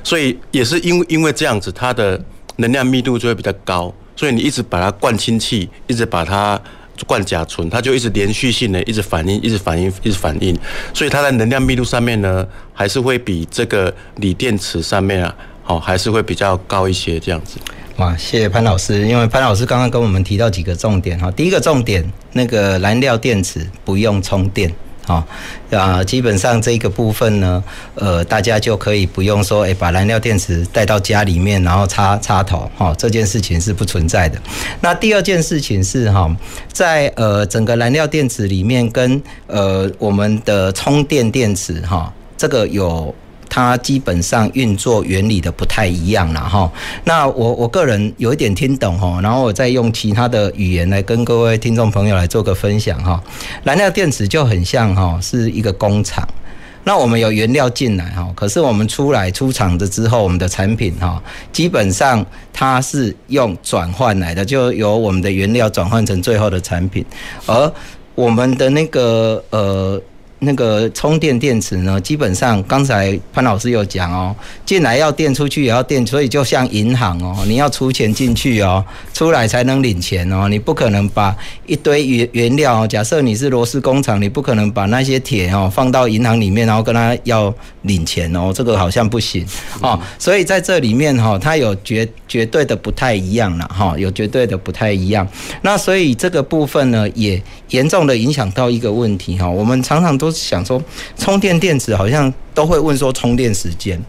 所以也是因为因为这样子，它的能量密度就会比较高。所以你一直把它灌氢气，一直把它。灌甲醇，它就一直连续性的一直反应，一直反应，一直反应，所以它在能量密度上面呢，还是会比这个锂电池上面啊，好，还是会比较高一些这样子。哇，谢谢潘老师，因为潘老师刚刚跟我们提到几个重点哈，第一个重点，那个燃料电池不用充电。好啊，基本上这个部分呢，呃，大家就可以不用说，诶，把燃料电池带到家里面，然后插插头，哈，这件事情是不存在的。那第二件事情是哈，在呃整个燃料电池里面，跟呃我们的充电电池哈，这个有。它基本上运作原理的不太一样了哈。那我我个人有一点听懂哈，然后我再用其他的语言来跟各位听众朋友来做个分享哈。燃料电池就很像哈，是一个工厂。那我们有原料进来哈，可是我们出来出厂的之后，我们的产品哈，基本上它是用转换来的，就由我们的原料转换成最后的产品，而我们的那个呃。那个充电电池呢，基本上刚才潘老师有讲哦，进来要电，出去也要电，所以就像银行哦，你要出钱进去哦，出来才能领钱哦，你不可能把一堆原原料哦，假设你是螺丝工厂，你不可能把那些铁哦放到银行里面，然后跟他要领钱哦，这个好像不行哦，所以在这里面哈，它有绝绝对的不太一样了哈，有绝对的不太一样，那所以这个部分呢，也严重的影响到一个问题哈，我们常常都。想说充电电池好像都会问说充电时间，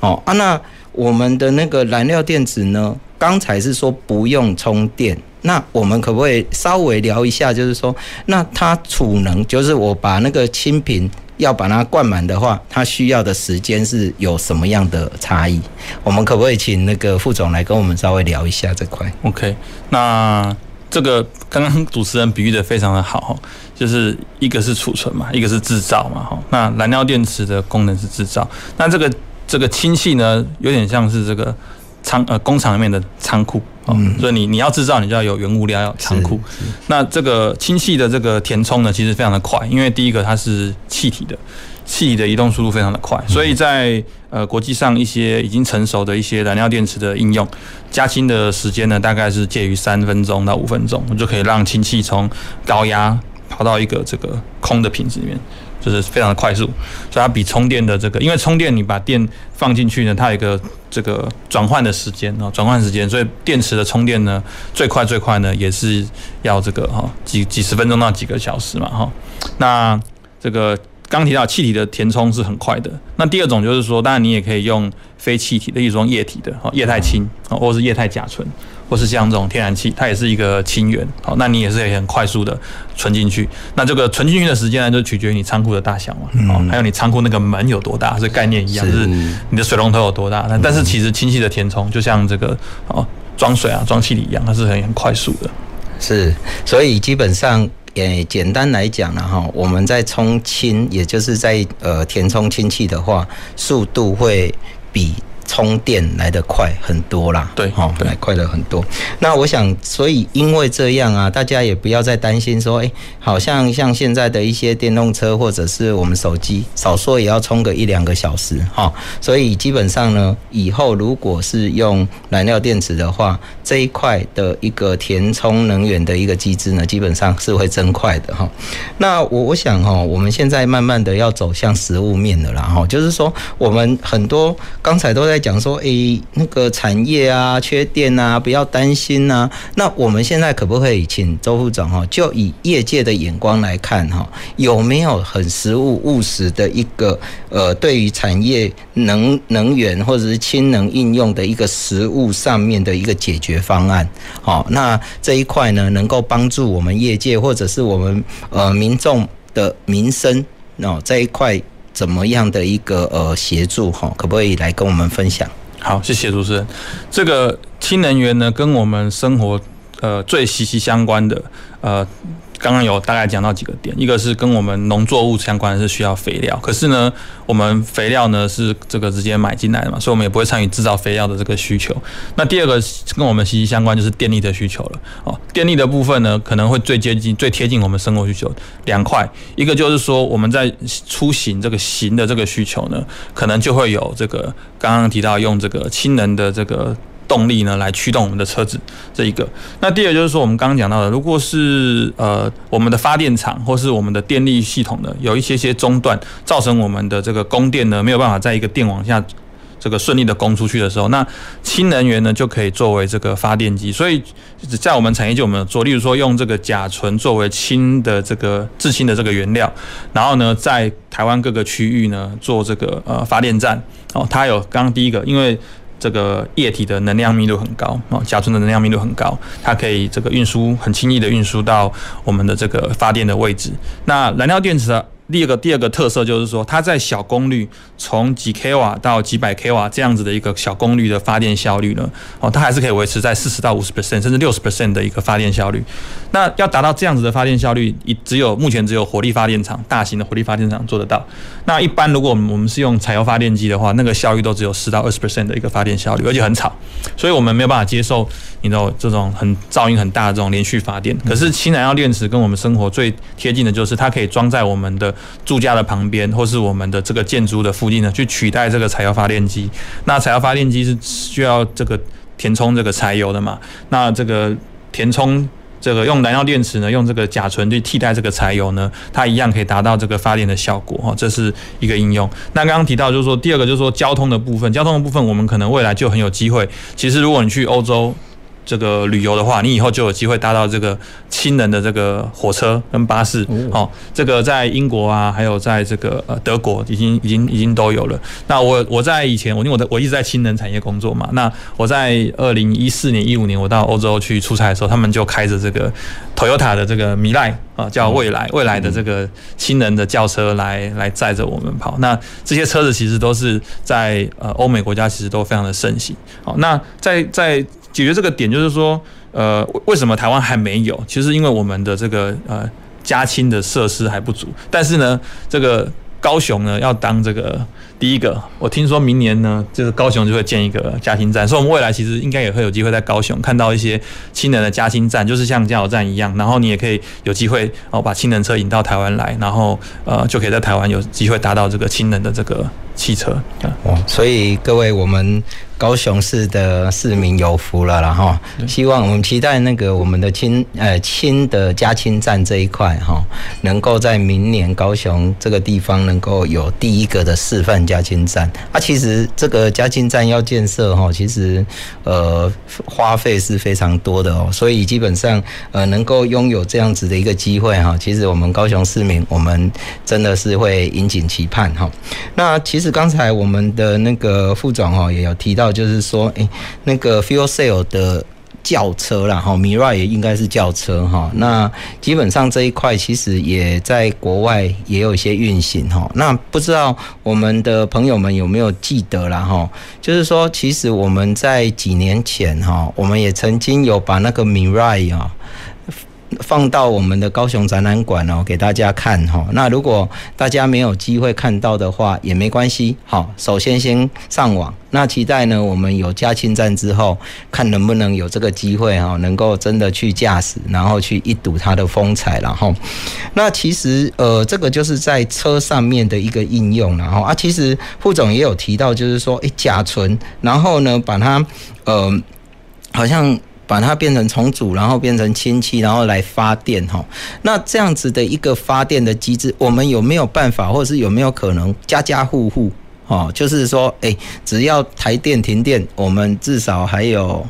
哦啊，那我们的那个燃料电池呢？刚才是说不用充电，那我们可不可以稍微聊一下？就是说，那它储能，就是我把那个氢瓶要把它灌满的话，它需要的时间是有什么样的差异？我们可不可以请那个副总来跟我们稍微聊一下这块？OK，那。这个刚刚主持人比喻的非常的好，就是一个是储存嘛，一个是制造嘛，哈。那燃料电池的功能是制造，那这个这个氢气呢，有点像是这个仓呃工厂里面的仓库哦，所以你你要制造，你就要有原物料，要有仓库。那这个氢气的这个填充呢，其实非常的快，因为第一个它是气体的。气体的移动速度非常的快，所以在呃国际上一些已经成熟的一些燃料电池的应用，加氢的时间呢，大概是介于三分钟到五分钟，就可以让氢气从高压跑到一个这个空的瓶子里面，就是非常的快速。所以它比充电的这个，因为充电你把电放进去呢，它有一个这个转换的时间啊，转换时间，所以电池的充电呢，最快最快呢也是要这个哈几几十分钟到几个小时嘛哈。那这个。刚提到气体的填充是很快的，那第二种就是说，当然你也可以用非气体的，例如说液体的，哦，液态氢，哦，或是液态甲醇，或是像这种天然气，它也是一个氢源，好，那你也是可以很快速的存进去。那这个存进去的时间呢，就取决于你仓库的大小嘛，哦，还有你仓库那个门有多大，这概念一样，就是你的水龙头有多大。那但是其实氢气的填充就像这个哦装水啊装气体一样，它是很很快速的。是，所以基本上。诶简单来讲呢，哈，我们在充氢，也就是在呃填充氢气的话，速度会比。充电来得快很多啦，对，哦，来快了很多。那我想，所以因为这样啊，大家也不要再担心说，哎，好像像现在的一些电动车或者是我们手机，少说也要充个一两个小时，哈。所以基本上呢，以后如果是用燃料电池的话，这一块的一个填充能源的一个机制呢，基本上是会增快的，哈。那我我想哈，我们现在慢慢的要走向实物面的啦，哈，就是说我们很多刚才都在。在讲说，诶，那个产业啊，缺电啊，不要担心呐。那我们现在可不可以请周副总哈，就以业界的眼光来看哈，有没有很实务务实的一个呃，对于产业能能源或者是氢能应用的一个实务上面的一个解决方案？好，那这一块呢，能够帮助我们业界或者是我们呃民众的民生哦这一块。怎么样的一个呃协助哈？可不可以来跟我们分享？好，谢谢主持人。这个氢能源呢，跟我们生活呃最息息相关的呃。刚刚有大概讲到几个点，一个是跟我们农作物相关的是需要肥料，可是呢，我们肥料呢是这个直接买进来的嘛，所以我们也不会参与制造肥料的这个需求。那第二个跟我们息息相关就是电力的需求了哦，电力的部分呢可能会最接近、最贴近我们生活需求两块，一个就是说我们在出行这个行的这个需求呢，可能就会有这个刚刚提到用这个氢能的这个。动力呢，来驱动我们的车子，这一个。那第二就是说，我们刚刚讲到的，如果是呃我们的发电厂或是我们的电力系统呢，有一些些中断，造成我们的这个供电呢没有办法在一个电网下这个顺利的供出去的时候，那氢能源呢就可以作为这个发电机。所以在我们产业就我们有做，例如说用这个甲醇作为氢的这个制氢的这个原料，然后呢在台湾各个区域呢做这个呃发电站。哦，它有刚刚第一个，因为这个液体的能量密度很高啊，甲醇的能量密度很高，它可以这个运输很轻易的运输到我们的这个发电的位置。那燃料电池的。第二个第二个特色就是说，它在小功率，从几 k 瓦到几百 k 瓦这样子的一个小功率的发电效率呢，哦，它还是可以维持在四十到五十 percent 甚至六十 percent 的一个发电效率。那要达到这样子的发电效率，一只有目前只有火力发电厂，大型的火力发电厂做得到。那一般如果我们我们是用柴油发电机的话，那个效率都只有十到二十 percent 的一个发电效率，而且很吵，所以我们没有办法接受你知道这种很噪音很大的这种连续发电。可是氢燃料电池跟我们生活最贴近的就是它可以装在我们的住家的旁边，或是我们的这个建筑的附近呢，去取代这个柴油发电机。那柴油发电机是需要这个填充这个柴油的嘛？那这个填充。这个用燃料电池呢，用这个甲醇去替代这个柴油呢，它一样可以达到这个发电的效果哈，这是一个应用。那刚刚提到就是说，第二个就是说交通的部分，交通的部分我们可能未来就很有机会。其实如果你去欧洲。这个旅游的话，你以后就有机会搭到这个氢能的这个火车跟巴士。哦，这个在英国啊，还有在这个呃德国，已经已经已经都有了。那我我在以前，我因为我的我一直在氢能产业工作嘛。那我在二零一四年、一五年，我到欧洲去出差的时候，他们就开着这个 Toyota 的这个米莱啊，叫未来未来的这个氢能的轿车来来载着我们跑。那这些车子其实都是在呃欧美国家，其实都非常的盛行。好，那在在。解决这个点就是说，呃，为什么台湾还没有？其实因为我们的这个呃加氢的设施还不足。但是呢，这个高雄呢要当这个第一个，我听说明年呢，就是高雄就会建一个加氢站，所以我们未来其实应该也会有机会在高雄看到一些氢能的加氢站，就是像加油站一样。然后你也可以有机会哦把氢能车引到台湾来，然后呃就可以在台湾有机会达到这个氢能的这个汽车。哦，所以各位我们。高雄市的市民有福了啦哈！希望我们期待那个我们的亲呃亲的加氢站这一块哈，能够在明年高雄这个地方能够有第一个的示范加氢站。啊，其实这个加氢站要建设哈，其实呃花费是非常多的哦，所以基本上呃能够拥有这样子的一个机会哈，其实我们高雄市民我们真的是会引颈期盼哈。那其实刚才我们的那个副总哈也有提到。就是说，诶，那个 fuel sale 的轿车啦，哈，Mira 也应该是轿车哈。那基本上这一块其实也在国外也有一些运行哈。那不知道我们的朋友们有没有记得啦哈？就是说，其实我们在几年前哈，我们也曾经有把那个 Mirai 啊。放到我们的高雄展览馆哦，给大家看哈。那如果大家没有机会看到的话，也没关系。好，首先先上网。那期待呢，我们有加氢站之后，看能不能有这个机会哈，能够真的去驾驶，然后去一睹它的风采。然后，那其实呃，这个就是在车上面的一个应用。然后啊，其实副总也有提到，就是说，诶，甲醇，然后呢，把它呃，好像。把它变成重组，然后变成氢气，然后来发电哈。那这样子的一个发电的机制，我们有没有办法，或者是有没有可能家家户户哈，就是说，诶，只要台电停电，我们至少还有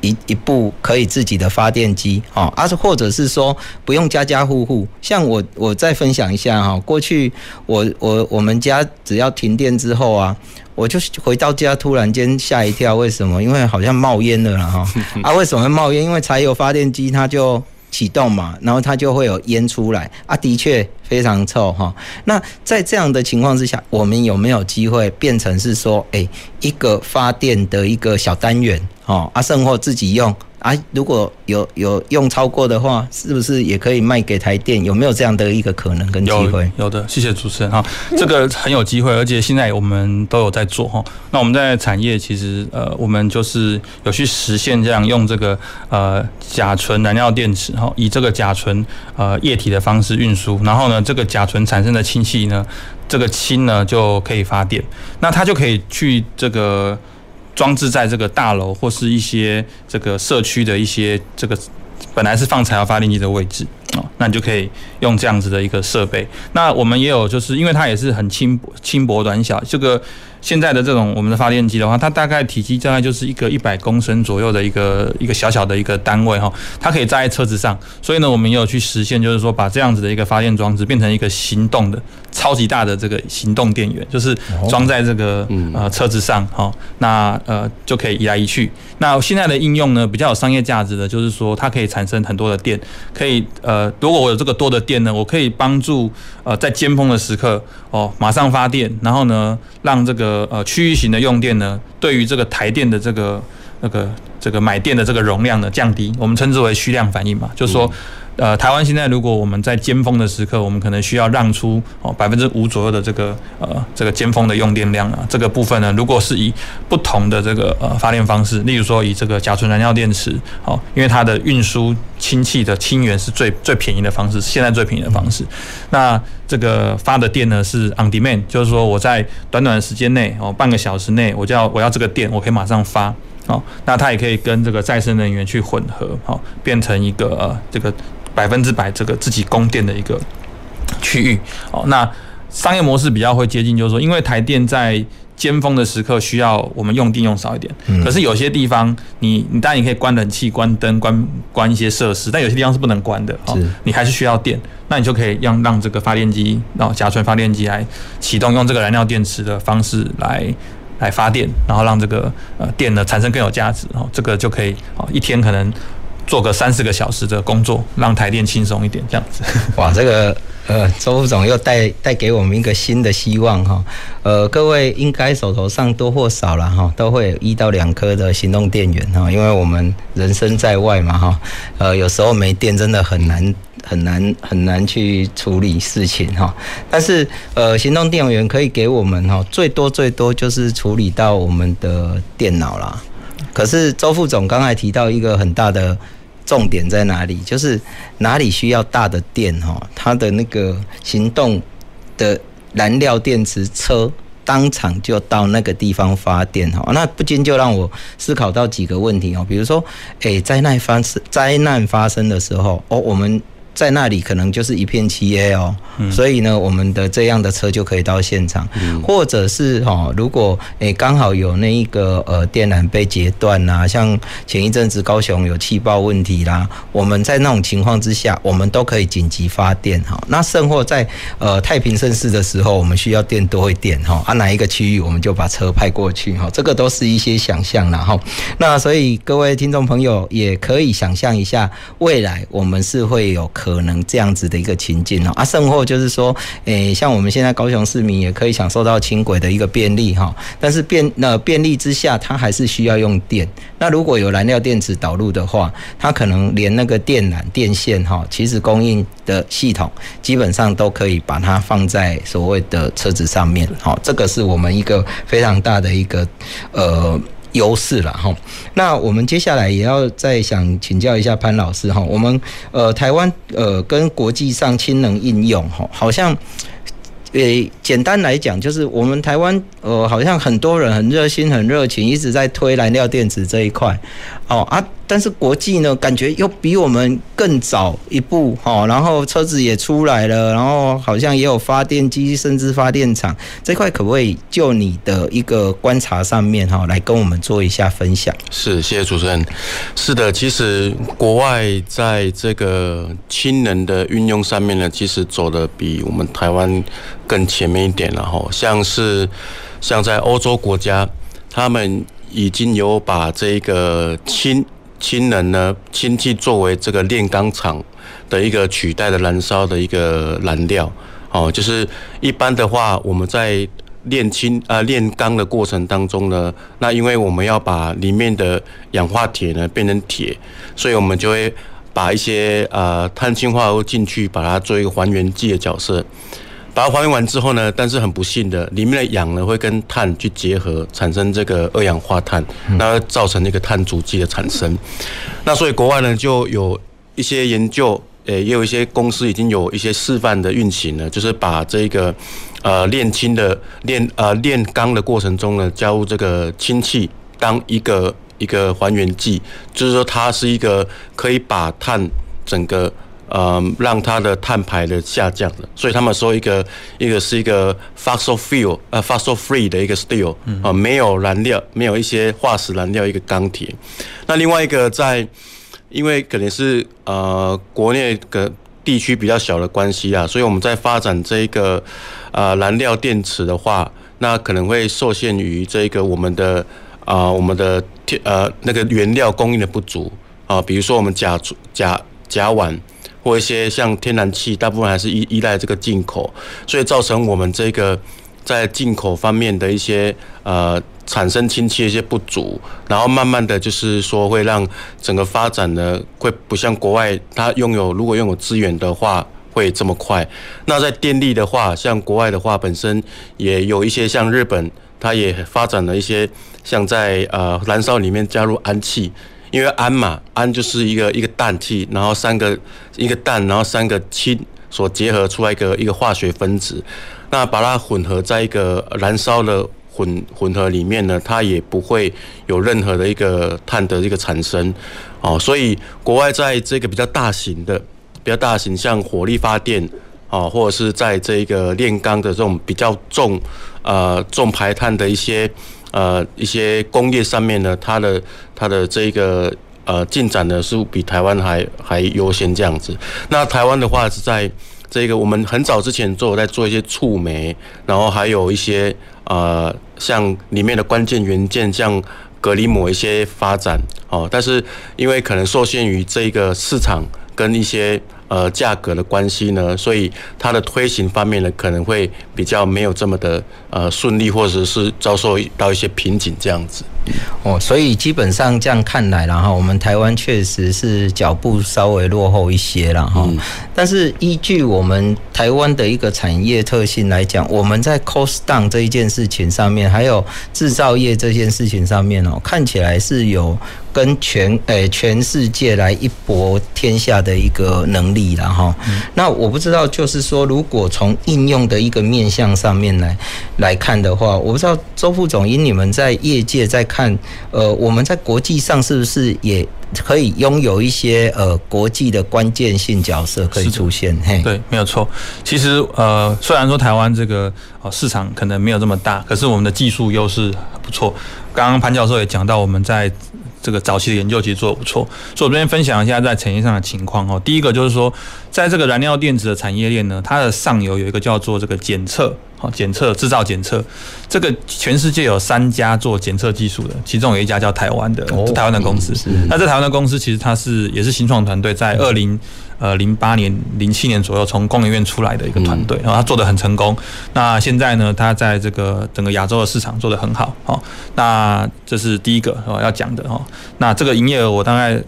一一部可以自己的发电机啊，是或者是说不用家家户户。像我，我再分享一下哈，过去我我我们家只要停电之后啊。我就回到家，突然间吓一跳，为什么？因为好像冒烟了哈。啊，为什么会冒烟？因为柴油发电机它就启动嘛，然后它就会有烟出来。啊，的确非常臭哈。那在这样的情况之下，我们有没有机会变成是说，诶，一个发电的一个小单元，哦，啊，甚或自己用？啊，如果有有用超过的话，是不是也可以卖给台电？有没有这样的一个可能跟机会？有，有的，谢谢主持人哈，这个很有机会，而且现在我们都有在做哈。那我们在产业其实呃，我们就是有去实现这样用这个呃甲醇燃料电池哈，以这个甲醇呃液体的方式运输，然后呢，这个甲醇产生的氢气呢，这个氢呢就可以发电，那它就可以去这个。装置在这个大楼或是一些这个社区的一些这个本来是放柴油发电机的位置哦，那你就可以用这样子的一个设备。那我们也有，就是因为它也是很轻轻薄短小，这个。现在的这种我们的发电机的话，它大概体积大概就是一个一百公升左右的一个一个小小的一个单位哈，它可以载在车子上，所以呢，我们也有去实现，就是说把这样子的一个发电装置变成一个行动的超级大的这个行动电源，就是装在这个呃车子上哈，那呃就可以移来移去。那现在的应用呢，比较有商业价值的，就是说它可以产生很多的电，可以呃，如果我有这个多的电呢，我可以帮助呃在尖峰的时刻哦马上发电，然后呢让这个。呃呃，区域型的用电呢，对于这个台电的这个那个这个买电的这个容量呢降低，我们称之为虚量反应嘛，就是说呃，台湾现在如果我们在尖峰的时刻，我们可能需要让出哦百分之五左右的这个呃这个尖峰的用电量啊，这个部分呢，如果是以不同的这个呃发电方式，例如说以这个甲醇燃料电池，哦，因为它的运输氢气的氢源是最最便宜的方式，现在最便宜的方式。那这个发的电呢是 on demand，就是说我在短短的时间内哦半个小时内，我就要我要这个电，我可以马上发哦。那它也可以跟这个再生能源去混合，好变成一个呃这个。百分之百这个自己供电的一个区域。哦，那商业模式比较会接近，就是说，因为台电在尖峰的时刻需要我们用电用少一点，可是有些地方你你当然你可以关冷气、关灯、关关一些设施，但有些地方是不能关的。哦，你还是需要电，那你就可以让让这个发电机，然后甲醇发电机来启动，用这个燃料电池的方式来来发电，然后让这个呃电呢产生更有价值，哦，这个就可以哦一天可能。做个三四个小时的工作，让台电轻松一点，这样子。哇，这个呃，周副总又带带给我们一个新的希望哈。呃，各位应该手头上多或少了哈，都会有一到两颗的行动电源哈，因为我们人生在外嘛哈，呃，有时候没电真的很难很难很难去处理事情哈。但是呃，行动电源可以给我们哈，最多最多就是处理到我们的电脑啦。可是周副总刚才提到一个很大的。重点在哪里？就是哪里需要大的电哈，它的那个行动的燃料电池车当场就到那个地方发电哈。那不禁就让我思考到几个问题哦，比如说，诶，灾难发生灾难发生的时候哦，我们。在那里可能就是一片漆黑哦，所以呢，我们的这样的车就可以到现场，或者是哈，如果诶刚好有那一个呃电缆被截断呐，像前一阵子高雄有气爆问题啦，我们在那种情况之下，我们都可以紧急发电哈。那甚或在呃太平盛世的时候，我们需要电多一点哈，啊哪一个区域我们就把车派过去哈，这个都是一些想象了哈。那所以各位听众朋友也可以想象一下，未来我们是会有。可可能这样子的一个情境哦，啊，甚或就是说，诶，像我们现在高雄市民也可以享受到轻轨的一个便利哈，但是便那便利之下，它还是需要用电。那如果有燃料电池导入的话，它可能连那个电缆、电线哈，其实供应的系统基本上都可以把它放在所谓的车子上面，好，这个是我们一个非常大的一个呃。优势了哈，那我们接下来也要再想请教一下潘老师哈，我们呃台湾呃跟国际上氢能应用哈，好像。诶，简单来讲，就是我们台湾，呃，好像很多人很热心、很热情，一直在推燃料电池这一块，哦啊，但是国际呢，感觉又比我们更早一步，哈，然后车子也出来了，然后好像也有发电机，甚至发电厂这块，可不可以就你的一个观察上面，哈，来跟我们做一下分享？是，谢谢主持人。是的，其实国外在这个氢能的运用上面呢，其实走的比我们台湾。更前面一点了哈，像是像在欧洲国家，他们已经有把这个氢氢能呢氢气作为这个炼钢厂的一个取代的燃烧的一个燃料哦，就是一般的话，我们在炼氢啊炼钢的过程当中呢，那因为我们要把里面的氧化铁呢变成铁，所以我们就会把一些呃碳氢化合物进去，把它做一个还原剂的角色。把它还原完之后呢，但是很不幸的，里面的氧呢会跟碳去结合，产生这个二氧化碳，那会造成那个碳足迹的产生。那所以国外呢就有一些研究，诶，也有一些公司已经有一些示范的运行了，就是把这个呃炼氢的炼呃炼钢的过程中呢，加入这个氢气当一个一个还原剂，就是说它是一个可以把碳整个。呃，让它的碳排的下降了，所以他们说一个一个是一个 fossil fuel 呃 fossil free 的一个 steel 啊，没有燃料，没有一些化石燃料一个钢铁。那另外一个在，因为可能是呃国内的地区比较小的关系啊，所以我们在发展这一个呃燃料电池的话，那可能会受限于这个我们的啊、呃、我们的呃那个原料供应的不足啊、呃，比如说我们甲甲甲烷。或一些像天然气，大部分还是依依赖这个进口，所以造成我们这个在进口方面的一些呃产生氢气一些不足，然后慢慢的就是说会让整个发展呢会不像国外，它拥有如果拥有资源的话会这么快。那在电力的话，像国外的话本身也有一些像日本，它也发展了一些像在呃燃烧里面加入氨气，因为氨嘛，氨就是一个一个氮气，然后三个一个氮，然后三个氢所结合出来一个一个化学分子，那把它混合在一个燃烧的。混混合里面呢，它也不会有任何的一个碳的一个产生，哦，所以国外在这个比较大型的、比较大型像火力发电，哦，或者是在这个炼钢的这种比较重、呃重排碳的一些呃一些工业上面呢，它的它的这个呃进展呢是比台湾还还优先这样子。那台湾的话是在这个我们很早之前做在做一些触媒，然后还有一些。呃，像里面的关键元件，像隔离膜一些发展哦，但是因为可能受限于这个市场跟一些呃价格的关系呢，所以它的推行方面呢，可能会比较没有这么的呃顺利，或者是遭受到一些瓶颈这样子。哦，所以基本上这样看来，然后我们台湾确实是脚步稍微落后一些了哈。但是依据我们台湾的一个产业特性来讲，我们在 cost down 这一件事情上面，还有制造业这件事情上面哦，看起来是有跟全诶全世界来一搏天下的一个能力了哈。那我不知道，就是说，如果从应用的一个面向上面来来看的话，我不知道周副总，因你们在业界在看，呃，我们在国际上是不是也可以拥有一些呃国际的关键性角色可以出现？嘿，对，没有错。其实呃，虽然说台湾这个呃市场可能没有这么大，可是我们的技术优势很不错。刚刚潘教授也讲到，我们在这个早期的研究其实做得不错，所以我这边分享一下在产业上的情况哦。第一个就是说，在这个燃料电池的产业链呢，它的上游有一个叫做这个检测，好，检测制造检测，这个全世界有三家做检测技术的，其中有一家叫台湾的，台湾的公司。那这台湾的公司其实它是也是新创团队，在二零。呃，零八年、零七年左右从工研院出来的一个团队，然后他做的很成功。那现在呢，他在这个整个亚洲的市场做的很好。好，那这是第一个要讲的哦。那这个营业额我大概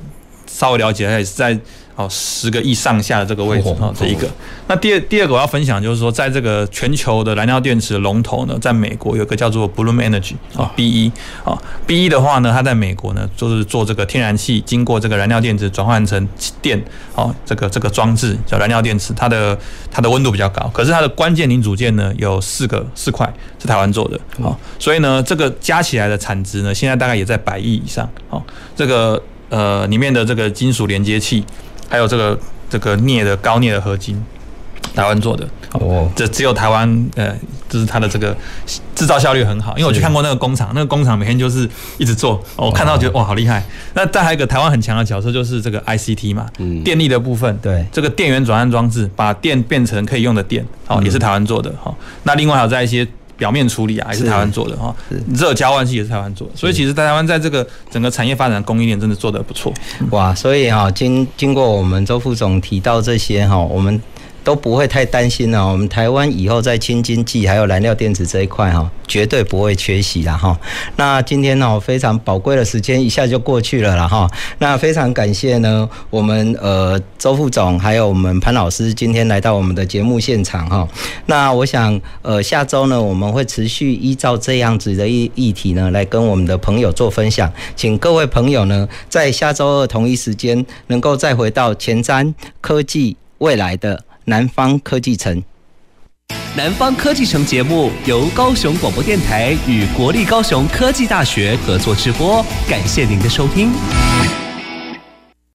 稍微了解，也是在。哦，十个亿上下的这个位置哈，这一个。那第二第二个我要分享就是说，在这个全球的燃料电池龙头呢，在美国有个叫做 Bloom Energy 啊 B 一啊 B 一的话呢，它在美国呢就是做这个天然气经过这个燃料电池转换成电，哦，这个这个装置叫燃料电池，它的它的温度比较高，可是它的关键零组件呢有四个四块是台湾做的，哦，所以呢这个加起来的产值呢现在大概也在百亿以上，哦，这个呃里面的这个金属连接器。还有这个这个镍的高镍的合金，台湾做的哦，这只有台湾呃，就是它的这个制造效率很好。因为我去看过那个工厂，那个工厂每天就是一直做，我看到觉得哇好厉害。那再还有一个台湾很强的角色就是这个 ICT 嘛，嗯，电力的部分，对，这个电源转换装置把电变成可以用的电，哦，也是台湾做的哈。那另外还有在一些。表面处理啊，也是台湾做的哈，热交换器也是台湾做的，所以其实台湾在这个整个产业发展供应链真的做得不错。哇，所以哈，经经过我们周副总提到这些哈，我们。都不会太担心了。我们台湾以后在氢经济还有燃料电池这一块哈，绝对不会缺席了哈。那今天呢，非常宝贵的时间一下就过去了了哈。那非常感谢呢，我们呃周副总还有我们潘老师今天来到我们的节目现场哈。那我想呃下周呢，我们会持续依照这样子的议议题呢，来跟我们的朋友做分享。请各位朋友呢，在下周二同一时间能够再回到前瞻科技未来的。南方科技城，南方科技城节目由高雄广播电台与国立高雄科技大学合作直播，感谢您的收听。